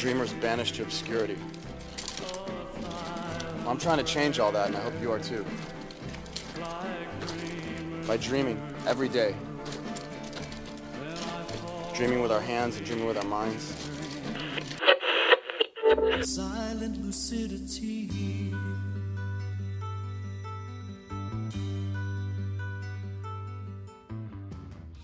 dreamer's banished to obscurity. I'm trying to change all that, and I hope you are too. By dreaming every day. Dreaming with our hands and dreaming with our minds. Silent lucidity.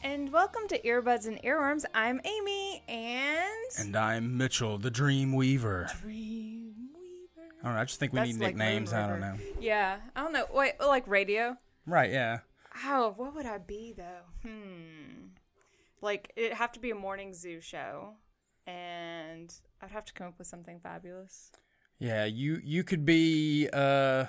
And welcome to Earbuds and Earworms. I'm Amy and And I'm Mitchell, the Dream Weaver. Dream Weaver. I don't know. I just think we That's need like nicknames. I don't know. Yeah, I don't know. Wait, like radio? Right? Yeah. Oh, what would I be though? Hmm. Like it'd have to be a morning zoo show, and I'd have to come up with something fabulous. Yeah. You you could be. uh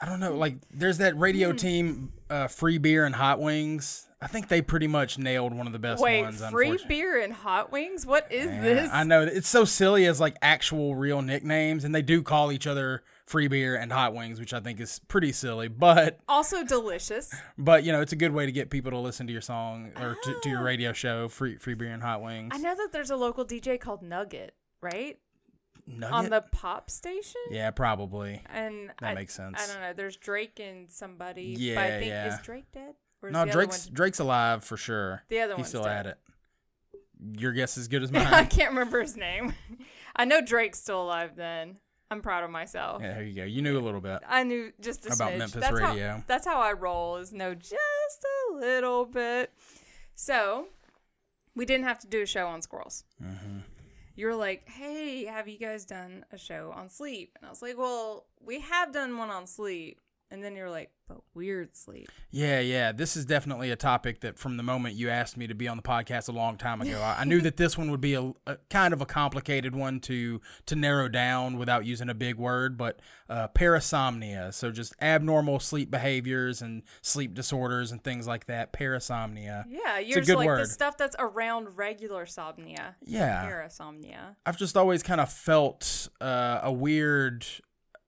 I don't know. Like, there's that Hmm. radio team, uh, Free Beer and Hot Wings. I think they pretty much nailed one of the best Wait, ones. free beer and hot wings? What is Yeah, this? I know it's so silly as like actual real nicknames, and they do call each other Free Beer and Hot Wings, which I think is pretty silly. But Also delicious. but you know, it's a good way to get people to listen to your song or to, to your radio show, Free Free Beer and Hot Wings. Ah. I know that there's a local DJ called Nugget, right? Nugget? On the pop station? Yeah, probably. And That I, makes sense. I don't know. There's Drake and somebody. but Yeah, I think yeah. is Drake dead? Is No, Drake's Drake's alive for sure. The other He's one's still dead. at it. Your guess is good as mine. I can't remember his name. I know Drake's still alive. Then I'm proud of myself. yeah, there you go. You knew a little bit. I knew just a About smidge. Memphis that's radio. How, that's how I roll. Is know just a little bit. So we didn't have to do a show on squirrels. Mm-hmm. You were like, "Hey, have you guys done a show on sleep?" And I was like, "Well, we have done one on sleep." And then you're like, "But weird sleep." Yeah, yeah. This is definitely a topic that from the moment you asked me to be on the podcast a long time ago, I, I knew that this one would be a, a kind of a complicated one to to narrow down without using a big word, but uh, parasomnia. So just abnormal sleep behaviors and sleep disorders and things like that. Parasomnia. Yeah, you're good like the stuff that's around regular somnia. Yeah. Parasomnia. I've just always kind of felt uh, a weird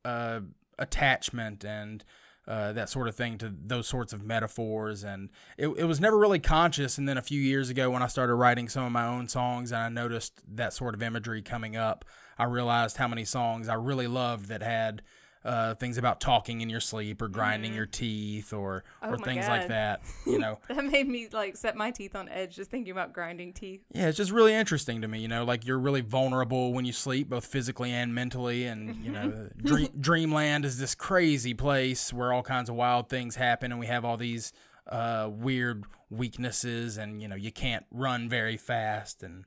uh, attachment and uh, that sort of thing to those sorts of metaphors. And it, it was never really conscious. And then a few years ago, when I started writing some of my own songs and I noticed that sort of imagery coming up, I realized how many songs I really loved that had. Uh, things about talking in your sleep or grinding your teeth or Oh or things God. like that you know That made me like set my teeth on edge just thinking about grinding teeth. Yeah, it's just really interesting to me. You know, like you're really vulnerable when you sleep, both physically and mentally. And you know, dream, dreamland is this crazy place where all kinds of wild things happen, and we have all these uh, weird weaknesses, and you know, you can't run very fast, and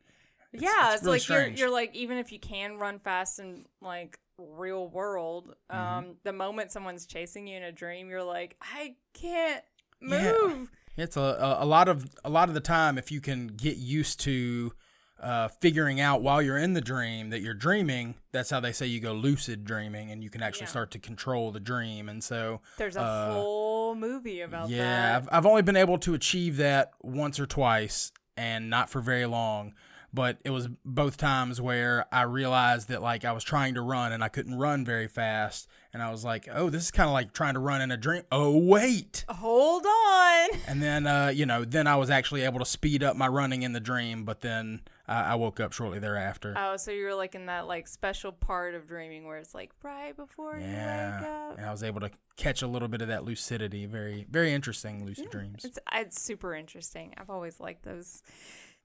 yeah, it's, it's really like you're you're like even if you can run fast and like real world, um, Mm-hmm. the moment someone's chasing you in a dream, you're like, I can't move. Yeah. It's a, a a lot of a lot of the time if you can get used to uh, figuring out while you're in the dream that you're dreaming. That's how they say you go lucid dreaming, and you can actually Yeah. start to control the dream. And so There's a uh, whole movie about yeah, that. I've, I've only been able to achieve that once or twice, and not for very long. But it was both times where I realized that like I was trying to run and I couldn't run very fast, and I was like, "Oh, this is kind of like trying to run in a dream." Oh, wait! Hold on. And then, uh, you know, then I was actually able to speed up my running in the dream, but then I, I woke up shortly thereafter. Oh, so you were like in that like special part of dreaming where it's like right before you wake yeah, up. and I was able to catch a little bit of that lucidity. Very, very interesting lucid dreams. It's it's super interesting. I've always liked those.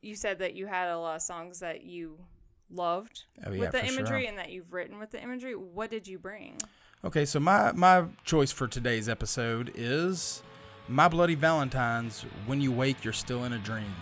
You said that you had a lot of songs that you loved Oh, yeah, with the for sure. imagery and that you've written with the imagery. What did you bring? Okay, so my my choice for today's episode is My Bloody Valentine's. When you wake, you're still in a dream.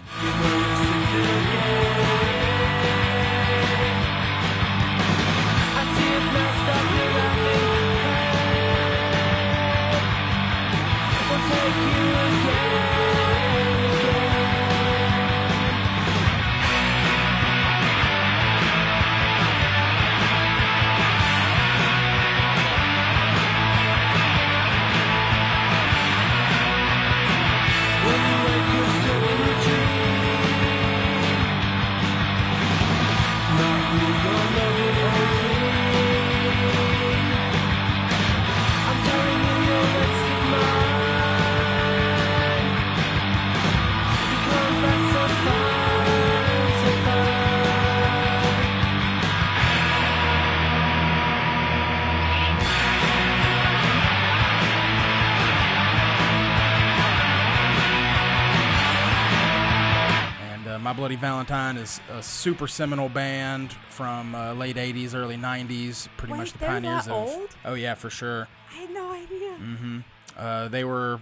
My Bloody Valentine is a super seminal band from uh, late '80s, early '90s. Pretty Wait, much the pioneers of. old? Oh yeah, for sure. I had no idea. Mm-hmm. Uh, they were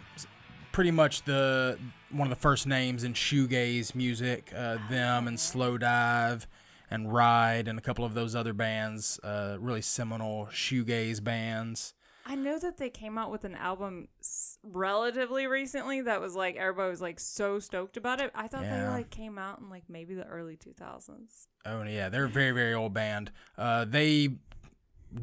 pretty much the one of the first names in shoegaze music. Uh, them and Slowdive and Ride and a couple of those other bands, uh, really seminal shoegaze bands. I know that they came out with an album s- relatively recently that was like everybody was like so stoked about it. I thought they Yeah. like came out in like maybe the early 2000s. Oh yeah, they're a very very old band. Uh, they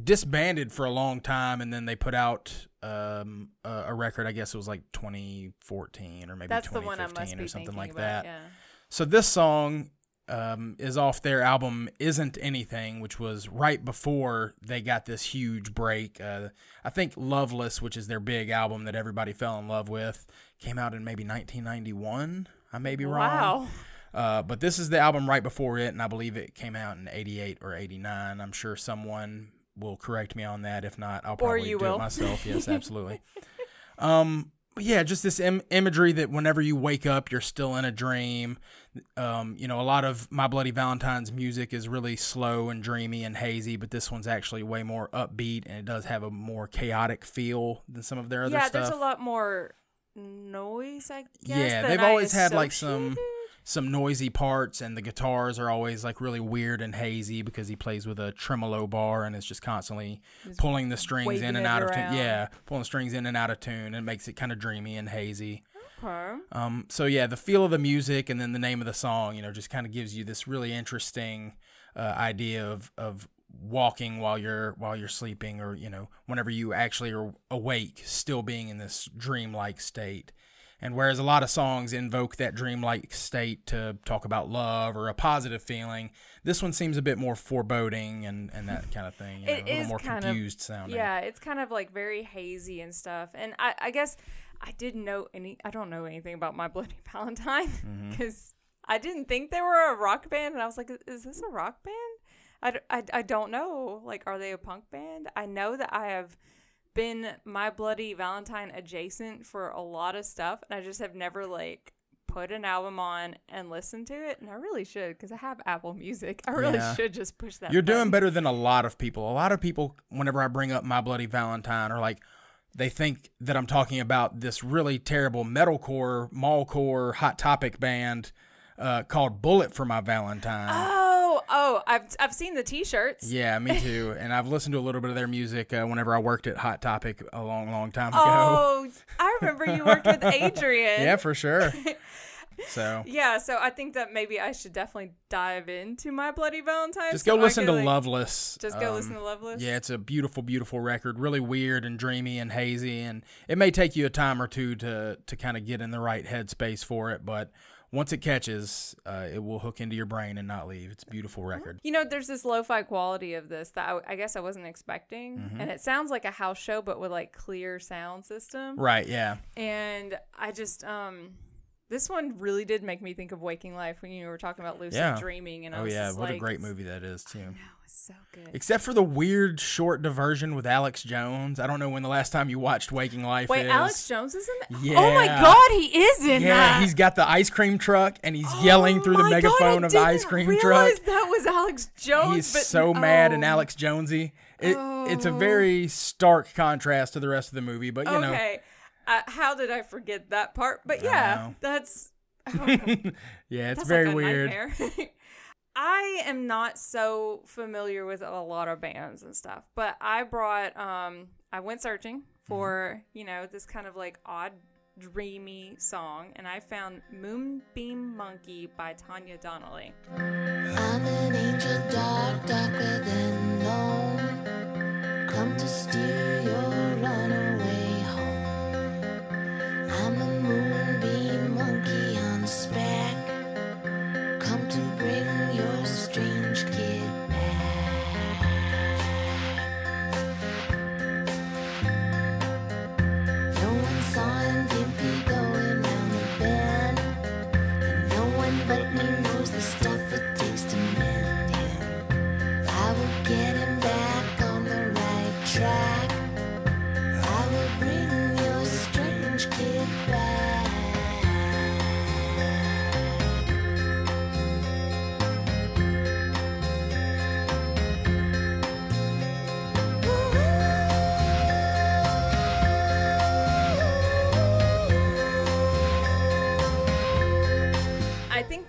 disbanded for a long time, and then they put out um, a, a record. I guess it was like 2014 or maybe That's the one I 2015 must be or something thinking like about. that. Yeah. So this song um, is off their album "Isn't Anything," which was right before they got this huge break. Uh, I think "Loveless," which is their big album that everybody fell in love with, came out in maybe 1991. I may be wrong. Wow. Uh, but this is the album right before it, and I believe it came out in '88 or '89. I'm sure someone will correct me on that. If not, I'll probably do will. it myself. Yes, absolutely. um, yeah, just this Im- imagery that whenever you wake up, you're still in a dream. Um, you know, a lot of My Bloody Valentine's music is really slow and dreamy and hazy, but this one's actually way more upbeat, and it does have a more chaotic feel than some of their other yeah, stuff. Yeah, there's a lot more noise, I guess. Yeah, they've I always had, like, some- some noisy parts and the guitars are always like really weird and hazy because he plays with a tremolo bar and it's just constantly pulling the strings in and out of tune. Yeah, pulling the strings in and out of tune and it makes it kind of dreamy and hazy. Okay. Um, so yeah, the feel of the music and then the name of the song, you know, just kind of gives you this really interesting uh, idea of of walking while you're while you're sleeping or you know whenever you actually are awake still being in this dreamlike state and whereas a lot of songs invoke that dreamlike state to talk about love or a positive feeling this one seems a bit more foreboding and and that kind of thing you know, It a little more confused of sounding Yeah, it's kind of like very hazy and stuff. And I, I guess I didn't know any. I don't know anything about My Bloody Valentine Mm-hmm. because I didn't think they were a rock band, and I was like, "Is this a rock band?" I, I, I don't know. Like, are they a punk band? I know that I have been My Bloody Valentine adjacent for a lot of stuff, and I just have never like put an album on and listened to it. And I really should because I have Apple Music. I really Yeah. should just push that. You're doing better than a lot of people. A lot of people, whenever I bring up My Bloody Valentine, are like, they think that I'm talking about this really terrible metalcore, mallcore, hot topic band uh, called Bullet for My Valentine. Oh, oh, I've I've seen the T-shirts. Yeah, me too. and I've listened to a little bit of their music uh, whenever I worked at Hot Topic a long, long time ago. Oh, I remember you worked with Adrian. yeah, for sure. So Yeah, so I think that maybe I should definitely dive into my Bloody Valentine. just go I listen could, to like, Loveless. Just go Um, listen to Loveless. Yeah, it's a beautiful, beautiful record. Really weird and dreamy and hazy, and it may take you a time or two to to kind of get in the right headspace for it. But once it catches, uh, it will hook into your brain and not leave. It's a beautiful record. You know, there's this lo-fi quality of this that I, I guess I wasn't expecting, Mm-hmm. and it sounds like a house show, but with like clear sound system. Right? Yeah. And I just um, this one really did make me think of Waking Life when you were talking about lucid Yeah. dreaming, and I Oh yeah, what a great movie that is too. No, it's so good. Except for the weird short diversion with Alex Jones. I don't know when the last time you watched Waking Life Wait, is. Alex Jones is in that? Oh my God, he is in yeah, that. he's got the ice cream truck and he's yelling Oh through the oh God, megaphone of the ice cream truck. realize That was Alex Jones. He's but, so mad and oh, Alex Jonesy. It, It's a Oh. very stark contrast to the rest of the movie, but you know, Okay, uh, how did I forget that part? But yeah, know. that's yeah, it's that's very like a weird. I am not so familiar with a lot of bands and stuff, but I brought um I went searching for, Mm-hmm. you know, this kind of like odd dreamy song and I found Moonbeam Monkey by Tanya Donelly. I'm an angel, dark, darker than known. Come to steal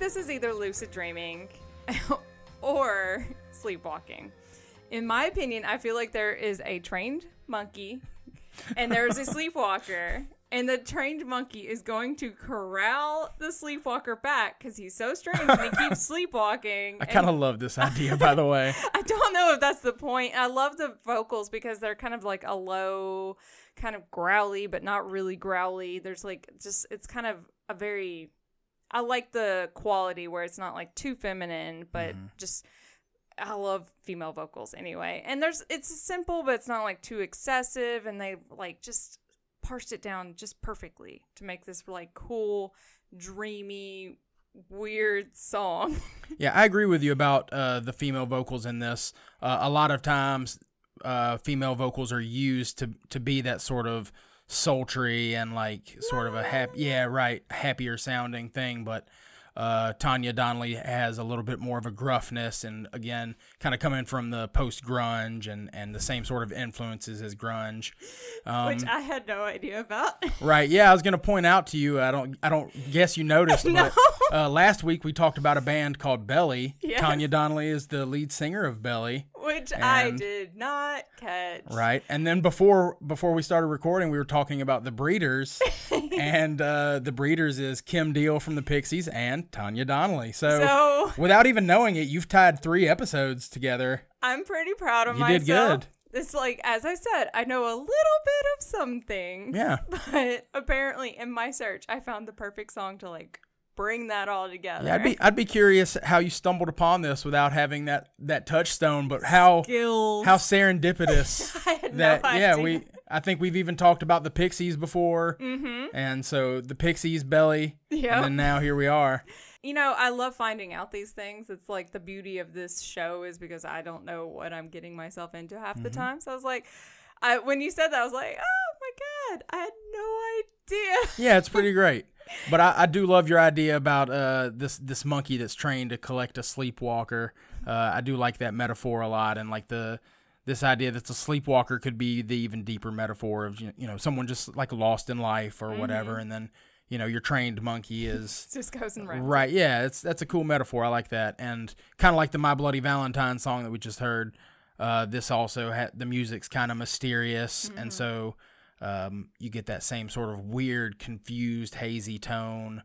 this is either lucid dreaming or sleepwalking. In my opinion, I feel like there is a trained monkey and there's a sleepwalker. And the trained monkey is going to corral the sleepwalker back because he's so strange and he keeps sleepwalking. I kind of love this idea, by the way. I don't know if that's the point. I love the vocals because they're kind of like a low, kind of growly, but not really growly. There's like just it's kind of a very I like the quality where it's not like too feminine, but just I love female vocals anyway. And there's it's simple, but it's not like too excessive and they like just parsed it down just perfectly to make this like cool, dreamy, weird song. Yeah, I agree with you about uh, the female vocals in this. Uh, a lot of times, uh, female vocals are used to to be that sort of sultry and like sort of a happy, yeah, right, happier sounding thing. But uh, Tanya Donelly has a little bit more of a gruffness, and again, kind of coming from the post grunge and and the same sort of influences as grunge. Um, which I had no idea about. Right. Yeah, I was gonna point out to you. I don't. I don't guess you noticed, No. but uh, last week we talked about a band called Belly. Yes. Tanya Donelly is the lead singer of Belly. Which I did not catch. Right. And then before before we started recording, we were talking about the Breeders, and uh, the Breeders is Kim Deal from the Pixies and Tanya Donelly. So, So without even knowing it, you've tied three episodes together. I'm pretty proud of You did good. It's like, as I said, I know a little bit of some things. Yeah. But apparently, in my search, I found the perfect song to like bring that all together. Yeah, I'd be I'd be curious how you stumbled upon this without having that that touchstone, but how Skills. how serendipitous I had that no yeah idea. we I think we've even talked about the Pixies before, mm-hmm. and so the Pixies belly, Yep. and then now here we are. You know, I love finding out these things. It's like the beauty of this show is because I don't know what I'm getting myself into half Mm-hmm. the time. So I was like, I when you said that, I was like, oh my god, I had no idea. Yeah, it's pretty great. But I, I do love your idea about uh, this this monkey that's trained to collect a sleepwalker. Uh, I do like that metaphor a lot, and like the this idea that the sleepwalker could be the even deeper metaphor of you know someone just like lost in life or whatever, and then you know your trained monkey is just goes and runs. Right. Yeah. It's that's a cool metaphor. I like that, and kind of like the "My Bloody Valentine" song that we just heard. Uh, this also had the music's kind of mysterious, and so um, you get that same sort of weird, confused, hazy tone.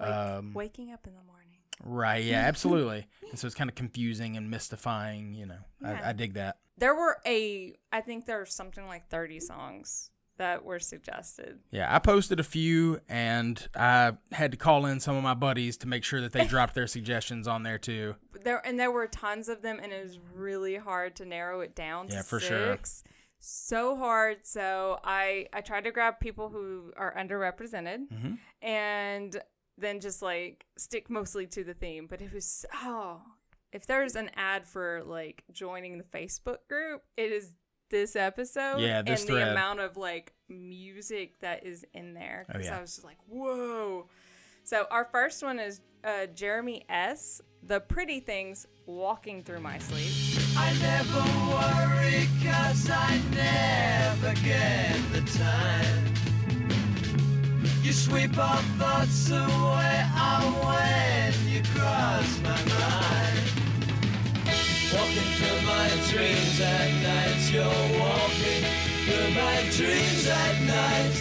Um, Waking up in the morning. right. Yeah. Absolutely. and so it's kind of confusing and mystifying. You know, Yeah. I, I dig that. There were a, I think there were something like 30 songs that were suggested. Yeah, I posted a few, and I had to call in some of my buddies to make sure that they dropped their suggestions on there too. There and there were tons of them, and it was really hard to narrow it down to Yeah, for six. sure. So hard. So I I tried to grab people who are underrepresented, Mhm. and then just like stick mostly to the theme. But it was oh, if there's an ad for like joining the Facebook group, it is this episode. Yeah, this and thread. the amount of like music that is in there. Oh, 'Cause yeah. I was just like, whoa. So our first one is uh, Jeremy S. The Pretty Things Walking Through My Sleep. I never worry cause I never get the time. You sweep our thoughts away oh, when you cross my mind. Walking through my dreams at night, you're walking through my dreams at night.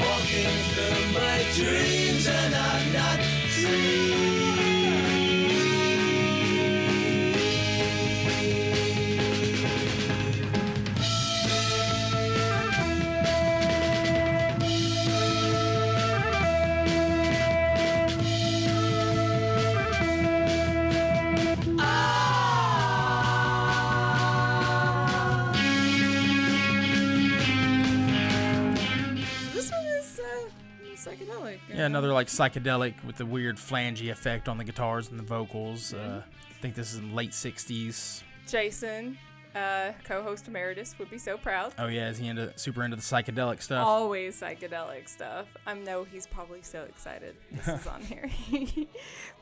Walking through my dreams and I'm not free. Yeah, another like psychedelic with the weird flangy effect on the guitars and the vocals. Uh, I think this is in late '60s. Jason, uh, co-host emeritus, would be so proud. Oh yeah, is he into super into the psychedelic stuff? Always psychedelic stuff. I know he's probably so excited this is on here.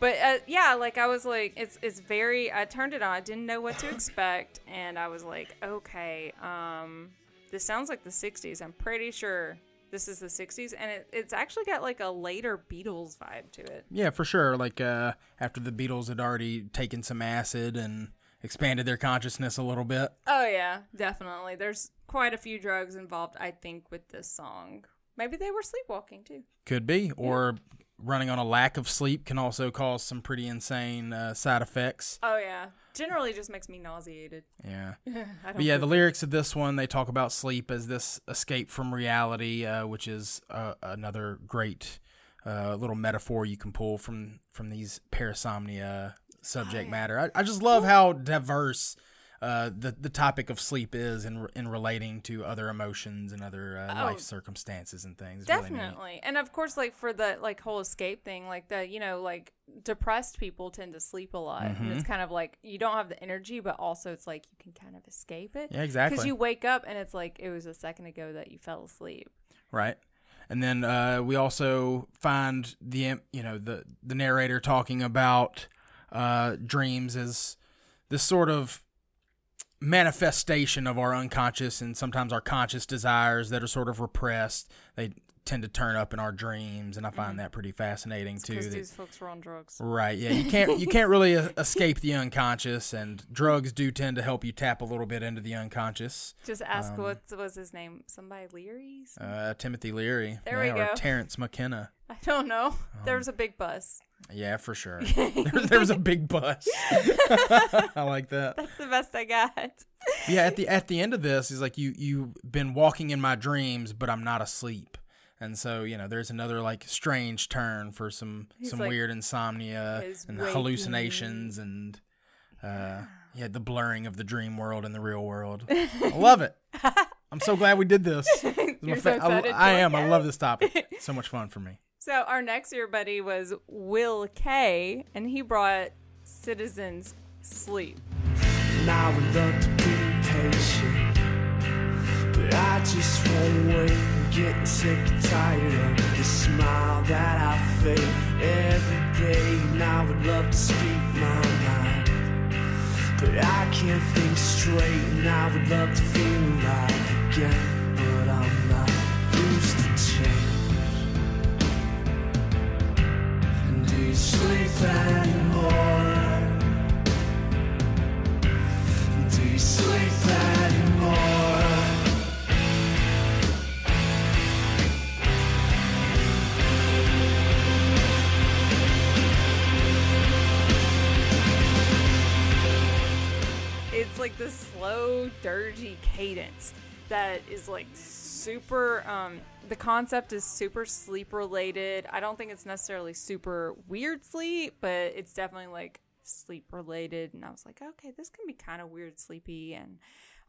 but uh, yeah, like I was like, it's it's very. I turned it on. I didn't know what to expect, and I was like, okay, um, this sounds like the '60s. I'm pretty sure this is the 60s and it, it's actually got like a later Beatles vibe to it. Yeah, for sure. Like uh, after the Beatles had already taken some acid and expanded their consciousness a little bit. Oh yeah, definitely. There's quite a few drugs involved I think with this song. Maybe they were sleepwalking too. Could be, or running on a lack of sleep can also cause some pretty insane uh, side effects. Oh yeah. Generally just makes me nauseated. Yeah. But yeah, the that. lyrics of this one they talk about sleep as this escape from reality, uh, which is uh, another great uh, little metaphor you can pull from from these parasomnia subject yeah. matter. I, I just love how diverse. Uh, the the topic of sleep is in in relating to other emotions and other uh, Oh. life circumstances and things. It's really. Definitely. and of course like for the like whole escape thing, like the you know, like depressed people tend to sleep a lot. And Mm-hmm. it's kind of like you don't have the energy, but also it's like you can kind of escape it. Yeah, exactly. Because you wake up and it's like it was a second ago that you fell asleep. right and then uh, we also find the you know the the narrator talking about uh, dreams as this sort of manifestation of our unconscious and sometimes our conscious desires that are sort of repressed. They tend to turn up in our dreams and i find that pretty fascinating too Because that- these folks were on drugs. Right. Yeah. You can't you can't really escape the unconscious, and drugs do tend to help you tap a little bit into the unconscious. Just ask what was his name? Somebody Leary? Uh, Timothy Leary. There we yeah, Or go. Terence McKenna. I don't know. Um, There was a big bus. Yeah, for sure. there, there was a big bus. I like that. That's the best I got. Yeah. At the at the end of this, he's like, you you've been walking in my dreams, but I'm not asleep. And so, you know, there's another like strange turn for some He's some like, weird insomnia and waking. hallucinations and uh yeah, the blurring of the dream world and the real world. I love it. I'm so glad we did this. You're so I- excited I, to am. I love this topic. It's so much fun for me. So our next year buddy was Will K, and he brought Citizens Sleep. And I would love to be patient, but I just won't wait. Getting sick and tired of the smile that I fake every day. And I would love to speak my mind, but I can't think straight. And I would love to feel alive again, but I'm not used to change. And do you sleep anymore? Like this slow, dirgy cadence that is like super. Um, the concept is super sleep related. I don't think it's necessarily super weird sleep, but it's definitely like sleep related. And I was like, okay, this can be kind of weird, sleepy, and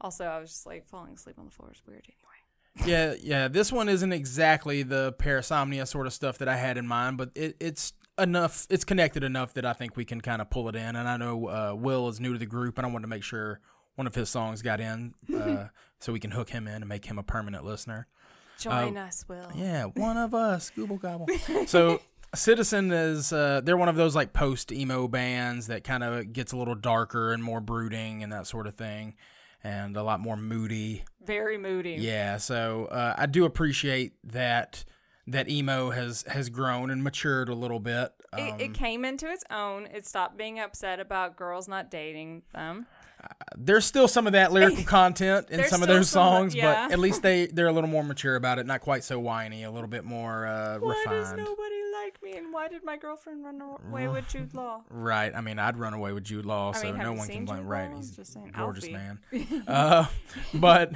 also I was just like falling asleep on the floor is weird anyway. Yeah, yeah. This one isn't exactly the parasomnia sort of stuff that I had in mind, but it, it's enough. It's connected enough that I think we can kind of pull it in. And I know uh, Will is new to the group, and I wanted to make sure one of his songs got in, uh, so we can hook him in and make him a permanent listener. Join us, Will. Uh, Yeah, one of us, Gooble Gobble. So Citizen is uh, they're one of those like post emo bands that kind of gets a little darker and more brooding and that sort of thing, and a lot more moody. Very moody. Yeah, so uh, I do appreciate that that emo has has grown and matured a little bit. It, Um, it came into its own. It stopped being upset about girls not dating them. There's still some of that lyrical content in some of those some songs, yeah. but at least they they're a little more mature about it, not quite so whiny, a little bit more uh, Why does refined. nobody like me? And why did my girlfriend run away with Jude Law? Right. I mean, I'd run away with Jude Law, I so mean, have no one can blame. Right. He's Just saying, gorgeous Alfie. man. uh, but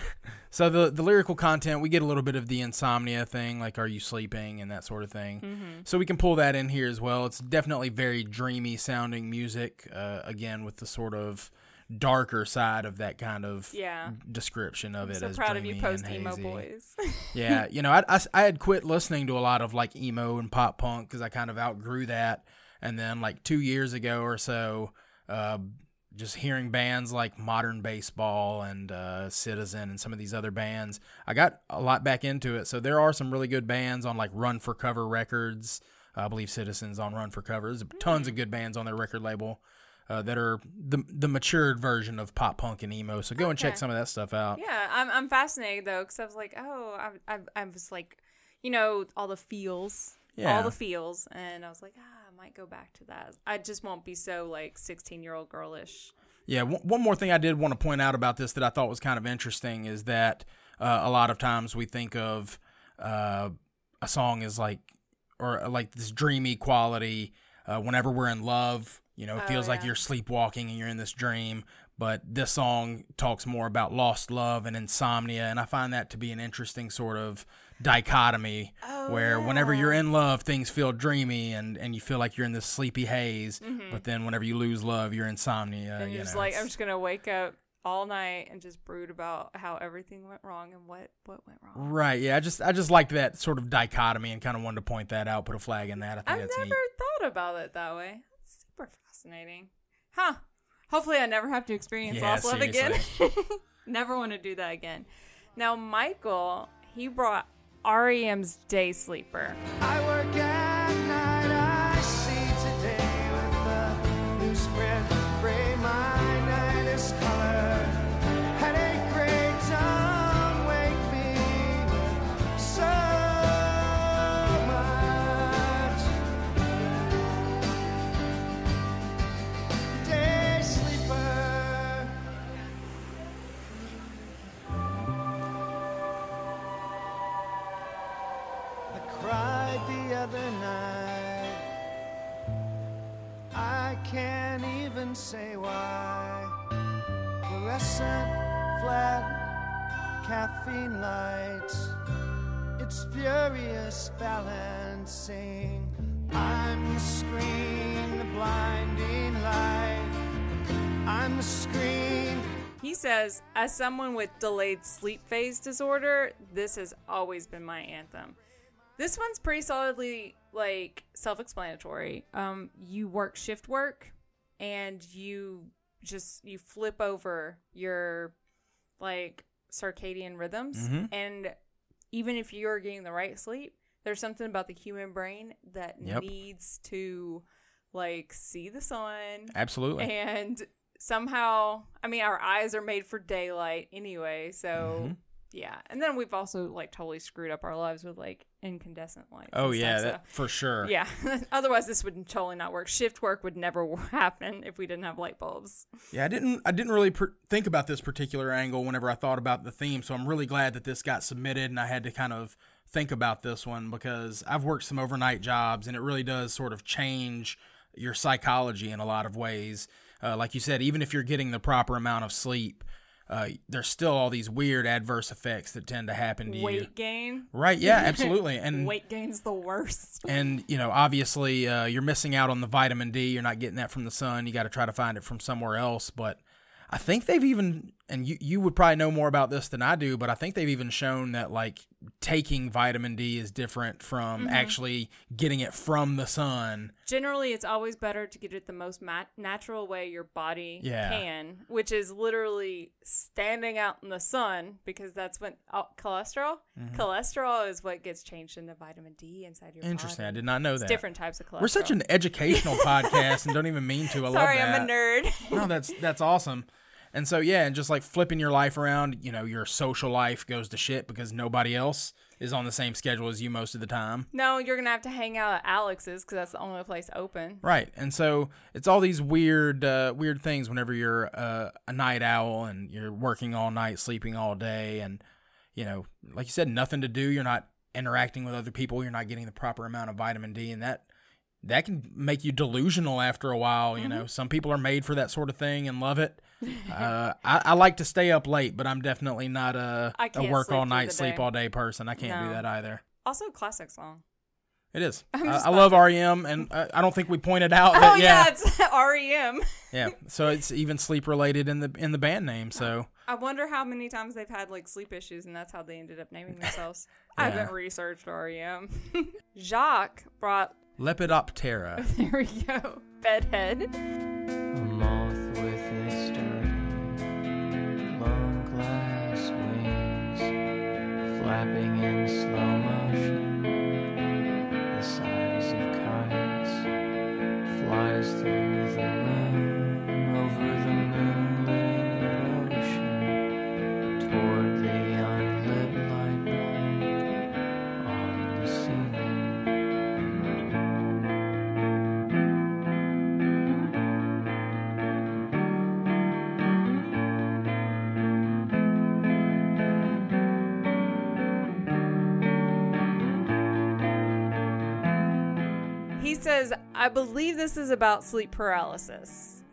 so the the lyrical content, we get a little bit of the insomnia thing, like are you sleeping and that sort of thing. Mm-hmm. So we can pull that in here as well. It's definitely very dreamy sounding music. Uh, again, with the sort of darker side of that kind of Yeah. description of I'm it so as proud of you, post emo boys. yeah, you know, I, I, I had quit listening to a lot of like emo and pop punk because I kind of outgrew that. And then like two years ago or so, uh, just hearing bands like Modern Baseball and uh, Citizen and some of these other bands, I got a lot back into it. So there are some really good bands on like Run for Cover Records. I believe Citizens on Run for Cover. There's tons of good bands on their record label. Uh, that are the the matured version of pop punk and emo. So go and check some of that stuff out. yeah, I'm I'm fascinated though because I was like, oh, I, I I was like you know, all the feels, Yeah. all the feels, and I was like, ah, I might go back to that. I just won't be so like sixteen year old girlish. Yeah, one one more thing I did want to point out about this that I thought was kind of interesting is that uh, a lot of times we think of uh, a song as like, or uh, like this dreamy quality uh, whenever we're in love. You know, it Oh, feels like you're sleepwalking and you're in this dream. But this song talks more about lost love and insomnia, and I find that to be an interesting sort of dichotomy oh, where whenever you're in love, things feel dreamy and, and you feel like you're in this sleepy haze. Mm-hmm. But then whenever you lose love, you're insomnia. and you you're just know, like, I'm just gonna wake up all night and just brood about how everything went wrong and what what went wrong. Right. Yeah. I just I just liked that sort of dichotomy and kind of wanted to point that out, put a flag in that. I think I've never neat. thought about it that way. That's super fascinating. Huh. Hopefully, I never have to experience Yeah, lost love again. never want to do that again. Now, Michael, he brought REM's Day Sleeper. Say why. Fluorescent, flat, caffeine lights. It's furious balancing. I'm the screen, the blinding light. I'm the screen. He says, as someone with delayed sleep phase disorder, this has always been my anthem. This one's pretty solidly like self-explanatory. Um, you work shift work, and you just you flip over your like circadian rhythms, and even if you're getting the right sleep, there's something about the human brain that Yep. needs to like see the sun Absolutely. and somehow i mean our eyes are made for daylight anyway so Mm-hmm. yeah and then we've also like totally screwed up our lives with like incandescent lights oh yeah, stuff, that, for sure. yeah otherwise this would totally not work shift work would never happen if we didn't have light bulbs Yeah, I didn't I didn't really per- think about this particular angle whenever I thought about the theme, so I'm really glad that this got submitted and I had to kind of think about this one because I've worked some overnight jobs and it really does sort of change your psychology in a lot of ways. Uh, like you said, even if you're getting the proper amount of sleep, uh, there's still all these weird adverse effects that tend to happen to you. weight gain Right? Yeah, absolutely. And weight gain's the worst and you know obviously uh, you're missing out on the vitamin d you're not getting that from the sun you got to try to find it from somewhere else but i think they've even and you, you would probably know more about this than i do but i think they've even shown that like taking vitamin d is different from actually getting it from the sun. Generally it's always better to get it the most mat- natural way your body Yeah. can which is literally standing out in the sun because that's when oh, cholesterol? Mm-hmm. cholesterol is what gets changed into vitamin d inside your body. interesting. I did not know it's that. different types of cholesterol we're such an educational podcast and don't even mean to. I sorry love that i'm a nerd. No, that's that's awesome. And so yeah, and just like flipping your life around, you know, your social life goes to shit because nobody else is on the same schedule as you most of the time. no you're gonna have to hang out at alex's because that's the only place open Right. And so it's all these weird uh, weird things whenever you're uh, a night owl and you're working all night, sleeping all day and you know, like you said nothing to do, you're not interacting with other people, you're not getting the proper amount of vitamin D and that that can make you delusional after a while. You Mm-hmm. know, some people are made for that sort of thing and love it. Uh, I, I like to stay up late, but I'm definitely not a, can't work all night, sleep all day person. I can't do that either. also classic song It is. I'm I, just I about love REM, and I, I don't think we pointed out oh yeah, yeah, it's rem yeah. So it's even sleep related in the in the band name. So I wonder how many times they've had like sleep issues, and that's how they ended up naming themselves. I haven't researched REM. Jacques brought. Lepidoptera. There we go. Bedhead. Says, I believe this is about sleep paralysis.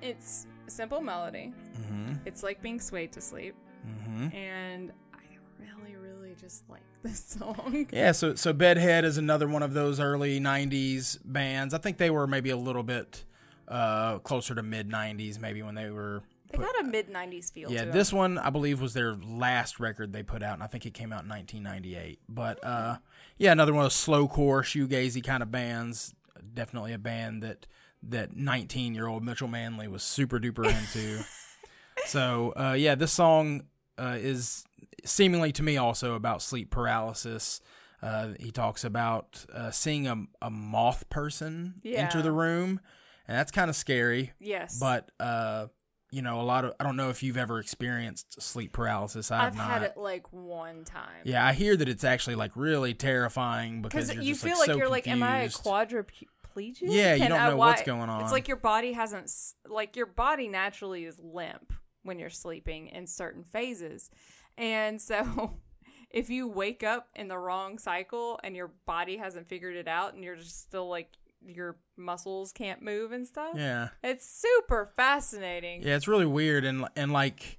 It's a simple melody. Mm-hmm. It's like being swayed to sleep. Mm-hmm. And I really, really just like this song. Yeah, so so Bedhead is another one of those early '90s bands. I think they were maybe a little bit uh, closer to mid '90s, maybe when they were. They got a mid 90s feel Yeah, this them. one I believe was their last record they put out, and I think it came out in 1998. But uh, yeah, another one of those slowcore, shoegazy kind of bands. Definitely a band that that 19 year old Mitchell Manley was super duper into. so uh, yeah, this song uh, is seemingly to me also about sleep paralysis. Uh, he talks about uh, seeing a, a moth person enter the room, and that's kind of scary. Yes. But uh, you know, a lot of I don't know if you've ever experienced sleep paralysis. I've, I've not. had it like one time. Yeah, I hear that it's actually like really terrifying because you just, feel like, like, so you're like, am I a quadriplegic? Yeah, you Can don't I- know what's going on. It's like your body hasn't, like your body naturally is limp when you're sleeping in certain phases, and so if you wake up in the wrong cycle and your body hasn't figured it out, and you're just still like your muscles can't move and stuff. Yeah, It's super fascinating. yeah, it's really weird and and like.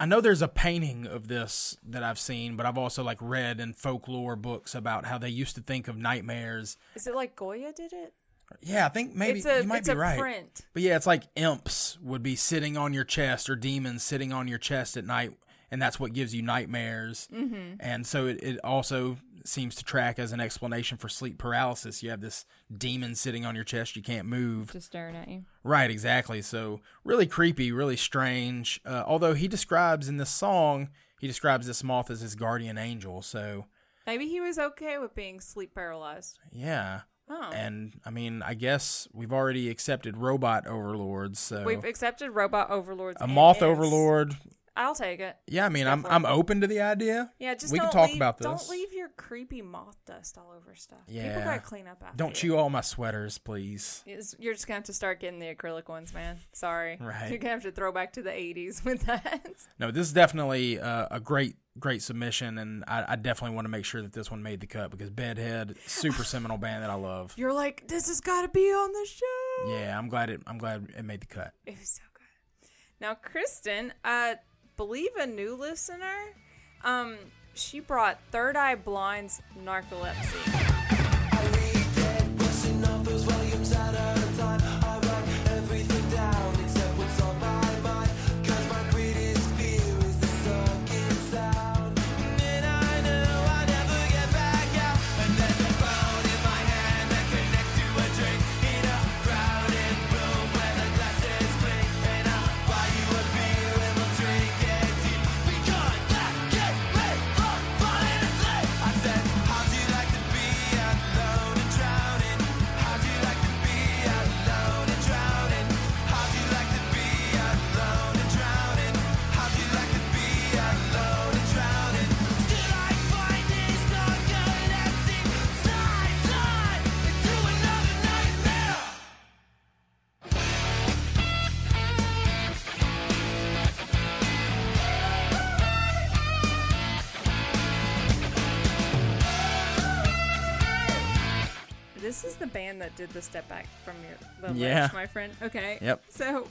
I know there's a painting of this that I've seen, but I've also like read in folklore books about how they used to think of nightmares. Is it like Goya did it? Yeah, I think maybe it's a you might it's be a right. print. But yeah, it's like imps would be sitting on your chest or demons sitting on your chest at night, and that's what gives you nightmares. Mm-hmm. And so it, it also seems to track as an explanation for sleep paralysis. You have this demon sitting on your chest, you can't move. Just staring at you. Right, exactly. So really creepy, really strange. Uh, although he describes in this song, he describes this moth as his guardian angel. So Maybe he was okay with being sleep paralyzed. yeah. Oh. And I mean, I guess we've already accepted robot overlords. So We've accepted robot overlords. a moth overlord. I'll take it. Yeah, I mean, I'm I'm open to the idea. Yeah, just we don't can talk leave, about this. Don't leave your creepy moth dust all over stuff. Yeah, People gotta clean up after Don't you. chew all my sweaters, please. It's- You're just gonna have to start getting the acrylic ones, man. Sorry. Right. You're gonna have to throw back to the 80s with that. No, this is definitely uh, a great great submission, and I, I definitely want to make sure that this one made the cut because Bedhead, super seminal band that I love. You're like, this has got to be on the show. Yeah, I'm glad it I'm glad it made the cut. It was so good. Now, Kristen, I believe a new listener, um, she brought Third Eye Blind's Narcolepsy. The band that did the step back from your the Yeah. ledge, my friend. Okay. Yep. So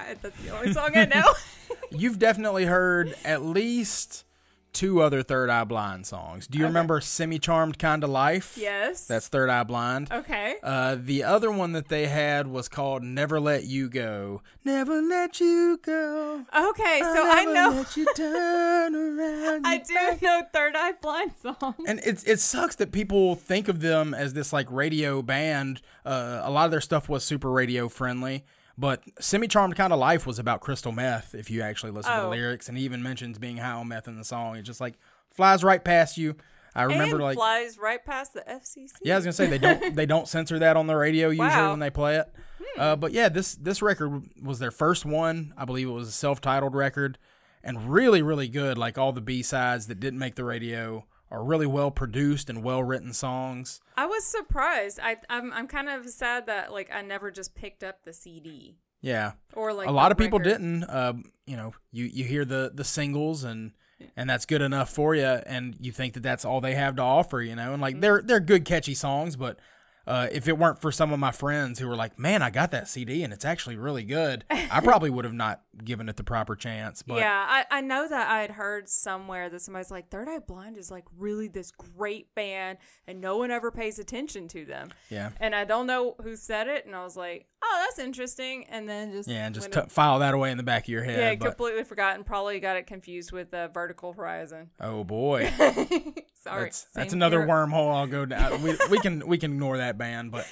I, that's the only song I know. You've definitely heard at least two other Third Eye Blind songs. Do you Okay. remember Semi Charmed Kind of Life? yes. That's Third Eye Blind. okay. Uh, the other one that they had was called Never Let You Go. Never let you go. Okay, so I know Let you turn around. I do back. know Third Eye Blind songs. And it's it sucks that people think of them as this like radio band. Uh, a lot of their stuff was super radio friendly, but Semi Charmed Kind of Life was about crystal meth. If you actually listen to the Oh. lyrics, and he even mentions being high on meth in the song. It just like flies right past you. I remember and like flies right past the FCC. yeah, I was gonna say they don't they don't censor that on the radio usually Wow. Hmm. when they play it. Uh, but yeah, this this record was their first one. I believe it was a self titled record, and really really good. Like all the B sides that didn't make the radio are really well produced and well written songs. I was surprised. I I'm I'm kind of sad that like I never just picked up the CD Yeah, or like a lot of people record. didn't. Uh, you know, you you hear the the singles and. And that's good enough for you, and you think that that's all they have to offer, you know. And like they're they're good, catchy songs, but uh, if it weren't for some of my friends who were like, "Man, I got that CD and it's actually really good," I probably would have not given it the proper chance. But yeah, I, I know that I had heard somewhere that somebody's like, Third Eye Blind is like really this great band and no one ever pays attention to them. yeah, And I don't know who said it. And I was like, oh, that's interesting. And then just. yeah, and just t- file that away in the back of your head. yeah, but, completely forgotten. probably got it confused with uh, Vertical Horizon. oh boy, Sorry. that's that's another wormhole I'll go down. we, we can we can ignore that band, but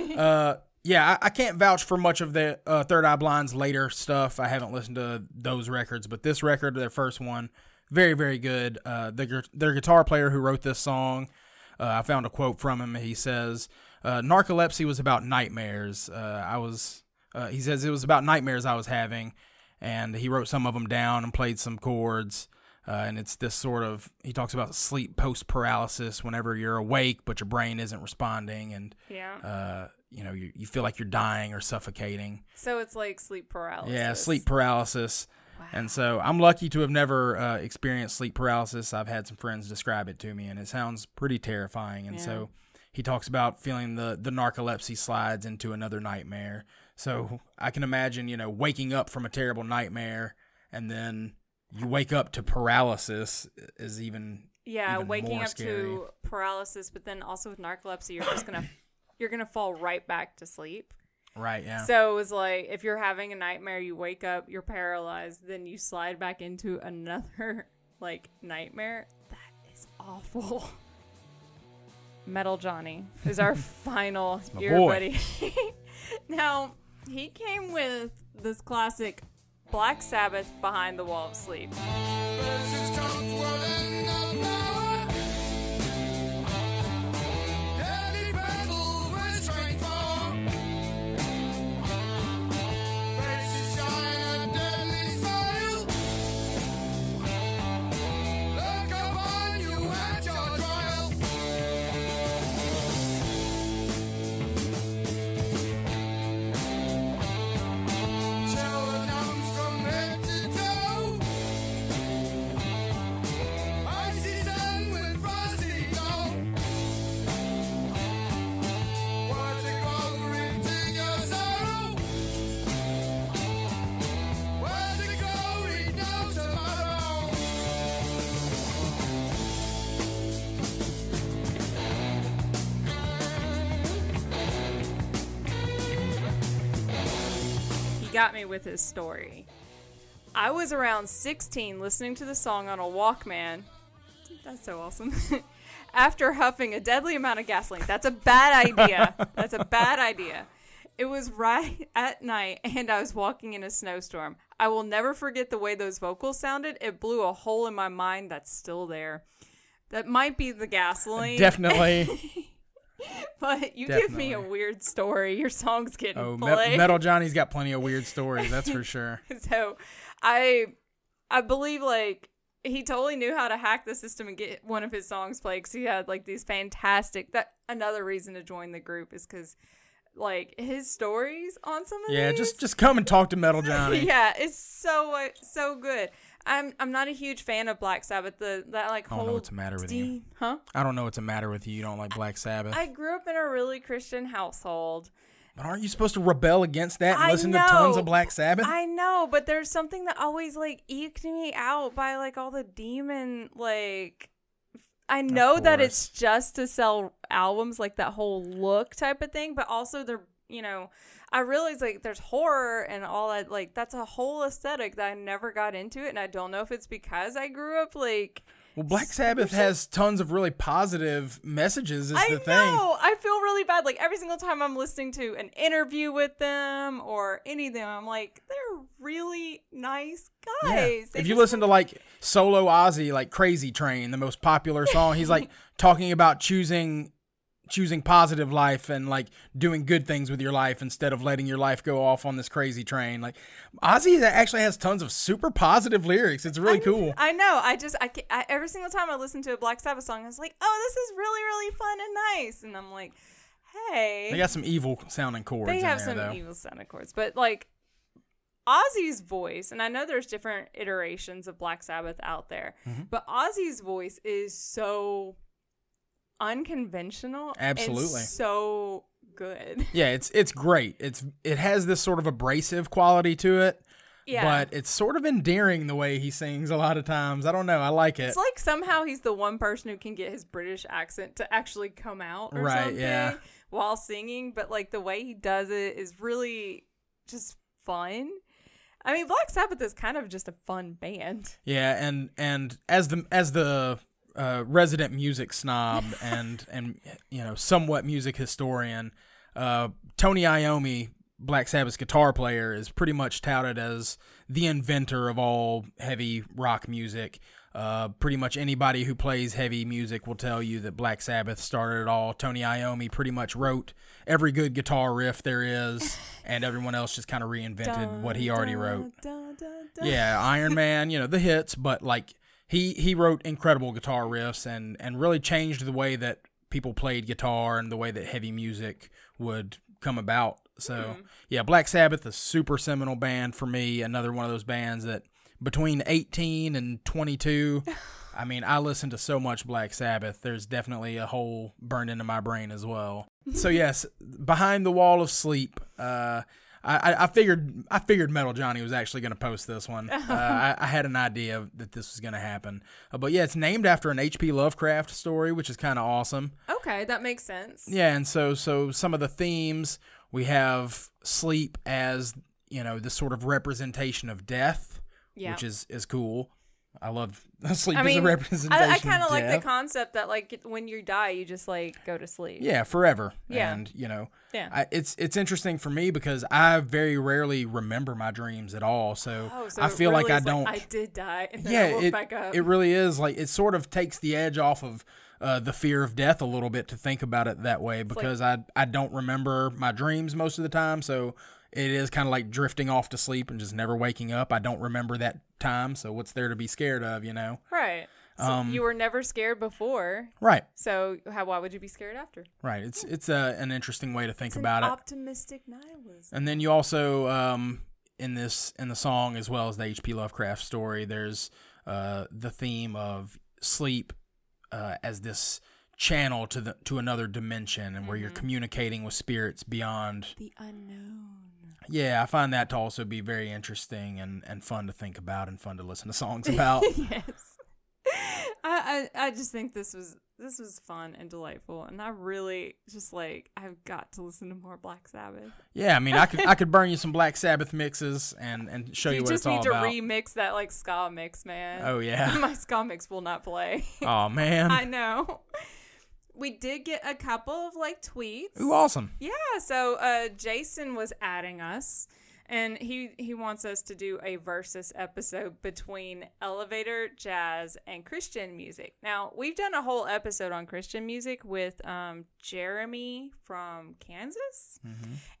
uh, yeah, I, I can't vouch for much of the uh, Third Eye Blind's later stuff. I haven't listened to those records, but this record, their first one, very very good. Uh, the, their guitar player who wrote this song, uh, I found a quote from him. He says, uh, "Narcolepsy was about nightmares. Uh, I was." Uh, he says it was about nightmares I was having, and he wrote some of them down and played some chords. Uh, and it's this sort of he talks about sleep post paralysis whenever you're awake but your brain isn't responding and Yeah. uh, you know you, you feel like you're dying or suffocating. So it's like sleep paralysis. yeah sleep paralysis. And so i'm lucky to have never uh, experienced sleep paralysis. I've had some friends describe it to me and it sounds pretty terrifying. And so he talks about feeling the the narcolepsy slides into another nightmare. So i can imagine you know waking up from a terrible nightmare and then you wake up to paralysis is even Yeah, even waking up scary. to paralysis, but then also with narcolepsy, you're just gonna you're gonna fall right back to sleep. right yeah So it was like if you're having a nightmare, you wake up, you're paralyzed, then you slide back into another like nightmare. That is awful. Metal Johnny is our final my ear buddy. now he came with this classic Black Sabbath Behind the Wall of Sleep. Got me with his story. I was around 16 listening to the song on a Walkman. That's so awesome. After huffing a deadly amount of gasoline. That's a bad idea. That's a bad idea. It was right at night and I was walking in a snowstorm. I will never forget the way those vocals sounded. It blew a hole in my mind that's still there. That might be the gasoline. definitely but you give me a weird story. Your song's getting oh played. Me- metal johnny's got plenty of weird stories that's for sure so i i believe like he totally knew how to hack the system and get one of his songs played because he had like these fantastic that another reason to join the group is because like his stories on some of yeah these just just come and talk to metal johnny yeah it's so uh, so good i'm i'm not a huge fan of black sabbath the that like whole I don't know what's the matter with you. huh I don't know what's the matter with you. You don't like Black Sabbath. i grew up in a really christian household but aren't you supposed to rebel against that and I listen to tons of Black Sabbath? I know, but there's something that always like eked me out by like all the demon like I know that it's just to sell albums like that whole look type of thing, but also they're you know, I realize like there's horror and all that like that's a whole aesthetic that I never got into it and I don't know if it's because I grew up like well, Black Sabbath has tons of really positive messages. Is I the know. thing. I feel really bad. Like every single time I'm listening to an interview with them or any of them, I'm like, they're really nice guys. They If you listen to like solo Ozzy, like Crazy Train, the most popular song, he's like talking about choosing choosing positive life and like doing good things with your life instead of letting your life go off on this crazy train. Like Ozzy actually has tons of super positive lyrics. It's really cool. I know. I just, I, I every single time I listen to a Black Sabbath song, I was like, oh, this is really, really fun and nice. And I'm like, hey, They got some evil sounding chords. they have there, some though. evil sounding chords, but like Ozzy's voice, and I know there's different iterations of Black Sabbath out there, Mm-hmm. but Ozzy's voice is so unconventional. Absolutely. And so good. Yeah, it's it's great. It's it has this sort of abrasive quality to it, Yeah. but it's sort of endearing the way he sings a lot of times. I don't know. I like it. It's like somehow he's the one person who can get his British accent to actually come out or Right, something yeah. while singing, but like the way he does it is really just fun. I mean, Black Sabbath is kind of just a fun band. Yeah, and and as the as the uh, resident music snob and and you know somewhat music historian, uh, Tony Iommi, Black Sabbath's guitar player, is pretty much touted as the inventor of all heavy rock music. Uh, pretty much anybody who plays heavy music will tell you that Black Sabbath started it all. Tony Iommi pretty much wrote every good guitar riff there is, and everyone else just kind of reinvented what he already wrote yeah, Iron Man, you know, the hits, but like he he wrote incredible guitar riffs and and really changed the way that people played guitar and the way that heavy music would come about. So, yeah, Black Sabbath, a super seminal band for me, another one of those bands that between 18 and 22 I mean, I listen to so much Black Sabbath. There's definitely a hole burned into my brain as well. So yes, behind the wall of sleep. Uh, I, I- figured I figured Metal Johnny was actually going to post this one. Uh, I, I had an idea that this was going to happen. Uh, but yeah, it's named after an H.P. Lovecraft story, which is kind of awesome. Okay, that makes sense. Yeah, and so so some of the themes we have sleep as you know the sort of representation of death, Yeah. which is is cool. I love sleep I as a mean, representation. I, I kind of like the concept that like when you die, you just like go to sleep. Yeah, forever. Yeah. And you know, Yeah. I, it's it's interesting for me because I very rarely remember my dreams at all. So, Oh, so I feel like I don't. I did die, and then yeah, I woke it back up. it really is like it sort of takes the edge off of uh, the fear of death a little bit to think about it that way because I I don't remember my dreams most of the time. So it is kind of like drifting off to sleep and just never waking up. I don't remember that time. So what's there to be scared of? You know? right. So Um, you were never scared before, Right. so how? Why would you be scared after? Right. It's it's a, an interesting way to think It's about it. optimistic nihilism. And then you also um, in this in the song as well as the H.P. Lovecraft story, there's uh, the theme of sleep uh, as this channel to the to another dimension and where you're communicating with spirits beyond. The unknown. Yeah, I find that to also be very interesting and, and fun to think about and fun to listen to songs about. yes. I, I I just think this was this was fun and delightful, and I really just like I've got to listen to more Black Sabbath. yeah, I mean, I could I could burn you some Black Sabbath mixes and and show you, what you what just it's all need to remix that like ska mix, man. oh yeah. My ska mix will not play. oh man. I know. We did get a couple of like tweets. Ooh, awesome. Yeah, so uh, Jason was adding us, and he he wants us to do a versus episode between elevator jazz and Christian music. Now we've done a whole episode on Christian music with um, Jeremy from Kansas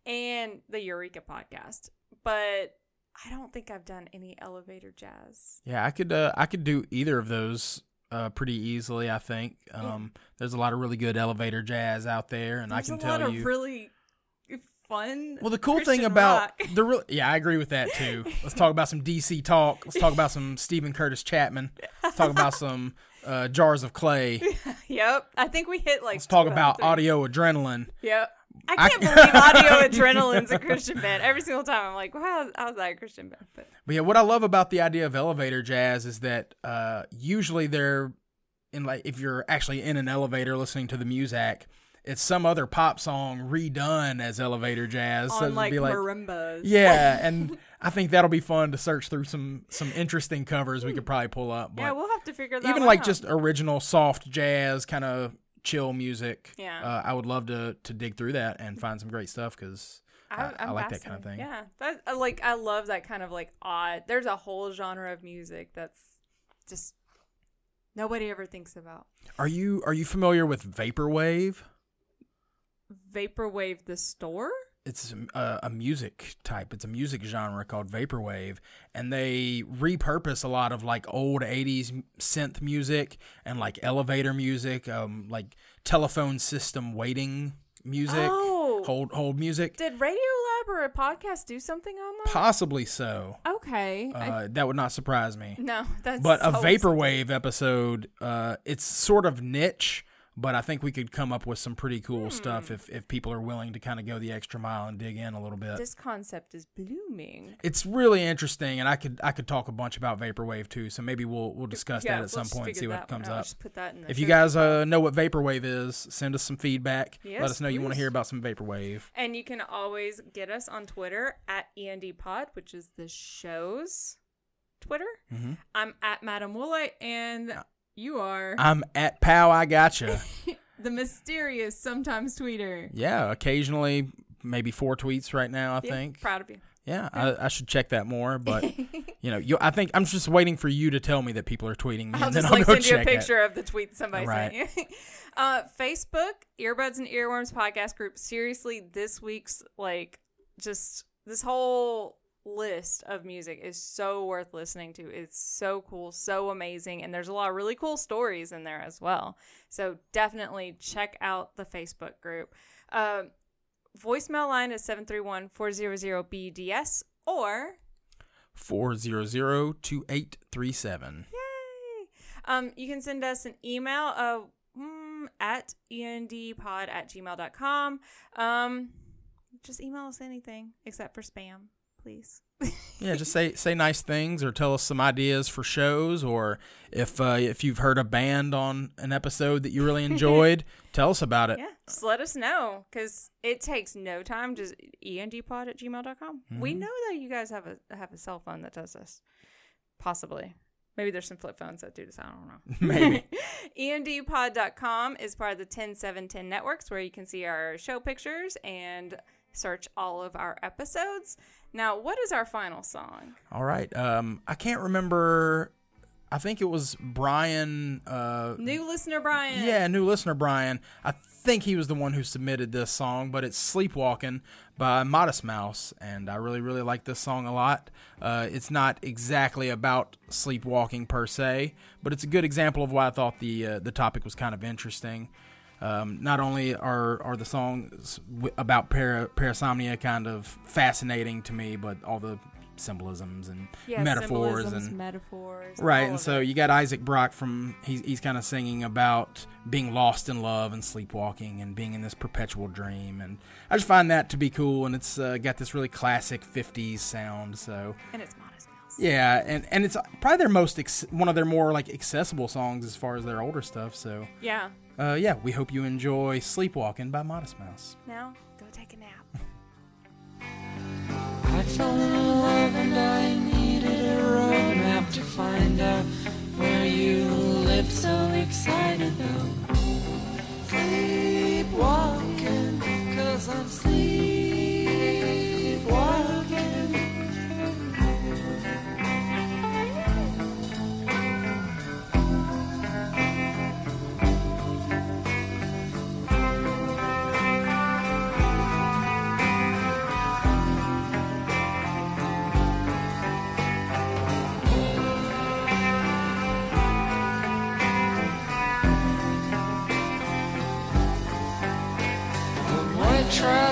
and the Eureka podcast, but I don't think I've done any elevator jazz. Yeah, I could uh, I could do either of those uh, pretty easily. I think um, there's a lot of really good elevator jazz out there, and There's I can a tell lot you. of really fun. well, the cool thing about rock. the real yeah, I agree with that too. Let's talk about some DC talk. Let's talk about some Steven Curtis Chapman. Let's talk about some uh, jars of clay. Yep, I think we hit like. Let's talk two out of about three. audio adrenaline. Yep. I I- can't believe Audio Adrenaline's a Christian band. Every single time I'm like, wow, how's that a Christian band? But But yeah, what I love about the idea of elevator jazz is that uh, usually they're in like if you're actually in an elevator listening to the music, it's some other pop song redone as elevator jazz. so on it'd like, be like marimbas. yeah, and I think that'll be fun to search through some some interesting covers we could probably pull up. But Yeah, we'll have to figure that even like out. just original soft jazz kind of chill music. Yeah. uh, I would love to to dig through that and find some great stuff because I, I I'm like that kind of thing. Yeah, that like I love that kind of like odd. There's a whole genre of music that's just nobody ever thinks about. Are you are you familiar with vaporwave? Vaporwave the store. It's a, a music type. It's a music genre called vaporwave, and they repurpose a lot of like old '80s synth music and like elevator music, um, like telephone system waiting music, Oh. hold hold music. Did Radio Lab or a podcast do something on that? Possibly so. okay. I- Uh, that would not surprise me. no, that's But a vaporwave episode, uh, it's sort of niche, but I think we could come up with some pretty cool stuff if, if people are willing to kind of go the extra mile and dig in a little bit. This concept is blooming. it's really interesting, and I could I could talk a bunch about vaporwave too. So maybe we'll we'll discuss Yeah, that at some let's point and see what comes up. Just put that in the If you guys uh, know what vaporwave is, send us some feedback. Let us know you want to hear about some vaporwave. And you can always get us on Twitter at ENDPod, which is the show's Twitter. Mhm. I'm at Madam Woolite, and you are I'm at Pow. I gotcha. the mysterious sometimes tweeter. yeah, occasionally maybe four tweets right now. I Yeah, think. proud of you. Yeah, I, I should check that more, but you know, you, I think I'm just waiting for you to tell me that people are tweeting me, I'll and then just I'll like go send you a check it. picture of the tweet somebody Right. sent you. uh, Facebook, Earbuds and Earworms podcast group. Seriously, this week's like just this whole list of music is so worth listening to. It's so cool, so amazing, and there's a lot of really cool stories in there as well. So definitely check out the Facebook group. Um, voicemail line is 731-400-BDS or 400-2837. Yay! Um, you can send us an email uh, mm, at endpod at gmail.com. Um, just email us anything except for spam, please. Yeah, just say say nice things or tell us some ideas for shows or if uh, if you've heard a band on an episode that you really enjoyed, tell us about it. Yeah, just let us know because it takes no time. Just endpod at gmail.com. We Mm-hmm. know that you guys have a have a cell phone that does this. Possibly. Maybe there's some flip phones that do this. I don't know. Maybe. ENDpod.com is part of the 10710 networks where you can see our show pictures and search all of our episodes. Now, what is our final song? All right. Um, I can't remember. I think it was Brian. Uh, New listener Brian. Yeah, new listener Brian. I think he was the one who submitted this song, but it's Sleepwalking by Modest Mouse, and I really, really like this song a lot. Uh, it's not exactly about sleepwalking per se, but it's a good example of why I thought the uh, the topic was kind of interesting. Um, not only are are the songs about para, parasomnia kind of fascinating to me, but all the symbolisms and Yeah, metaphors symbolisms, and metaphors. Right, and so it. you got Isaac Brock from he's he's kind of singing about being lost in love and sleepwalking and being in this perpetual dream, and I just find that to be cool, and it's uh, got this really classic '50s sound. So and it's Modest yeah, and and it's probably their most ex- one of their more like accessible songs as far as their older stuff. So Yeah. Uh, yeah, we hope you enjoy "Sleepwalking" by Modest Mouse. Now, go take a nap. I fell in love and I needed a roadmap to find out where you live. So excited though, sleepwalking, cause I'm sleepwalking.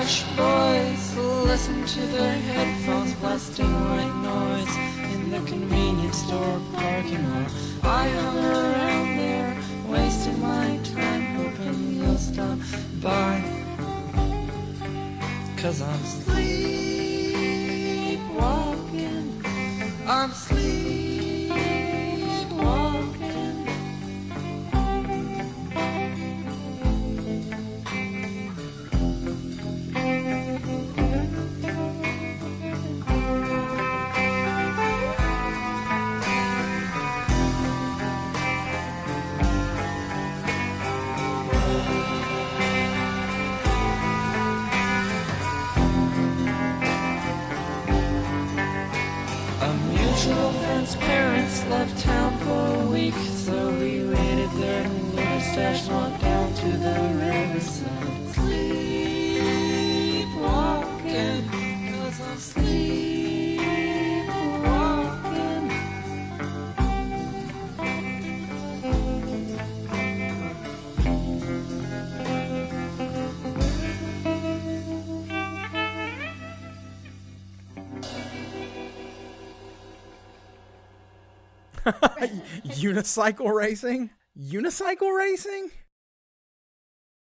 Trash boys listen to their headphones blasting white noise in the convenience store parking lot. I hung around there, wasting my time, hoping you'll stop by. Cause I'm sleepwalking, I'm sleepwalking. Left town for a week, so we waited there in the stash walked Unicycle racing, unicycle racing.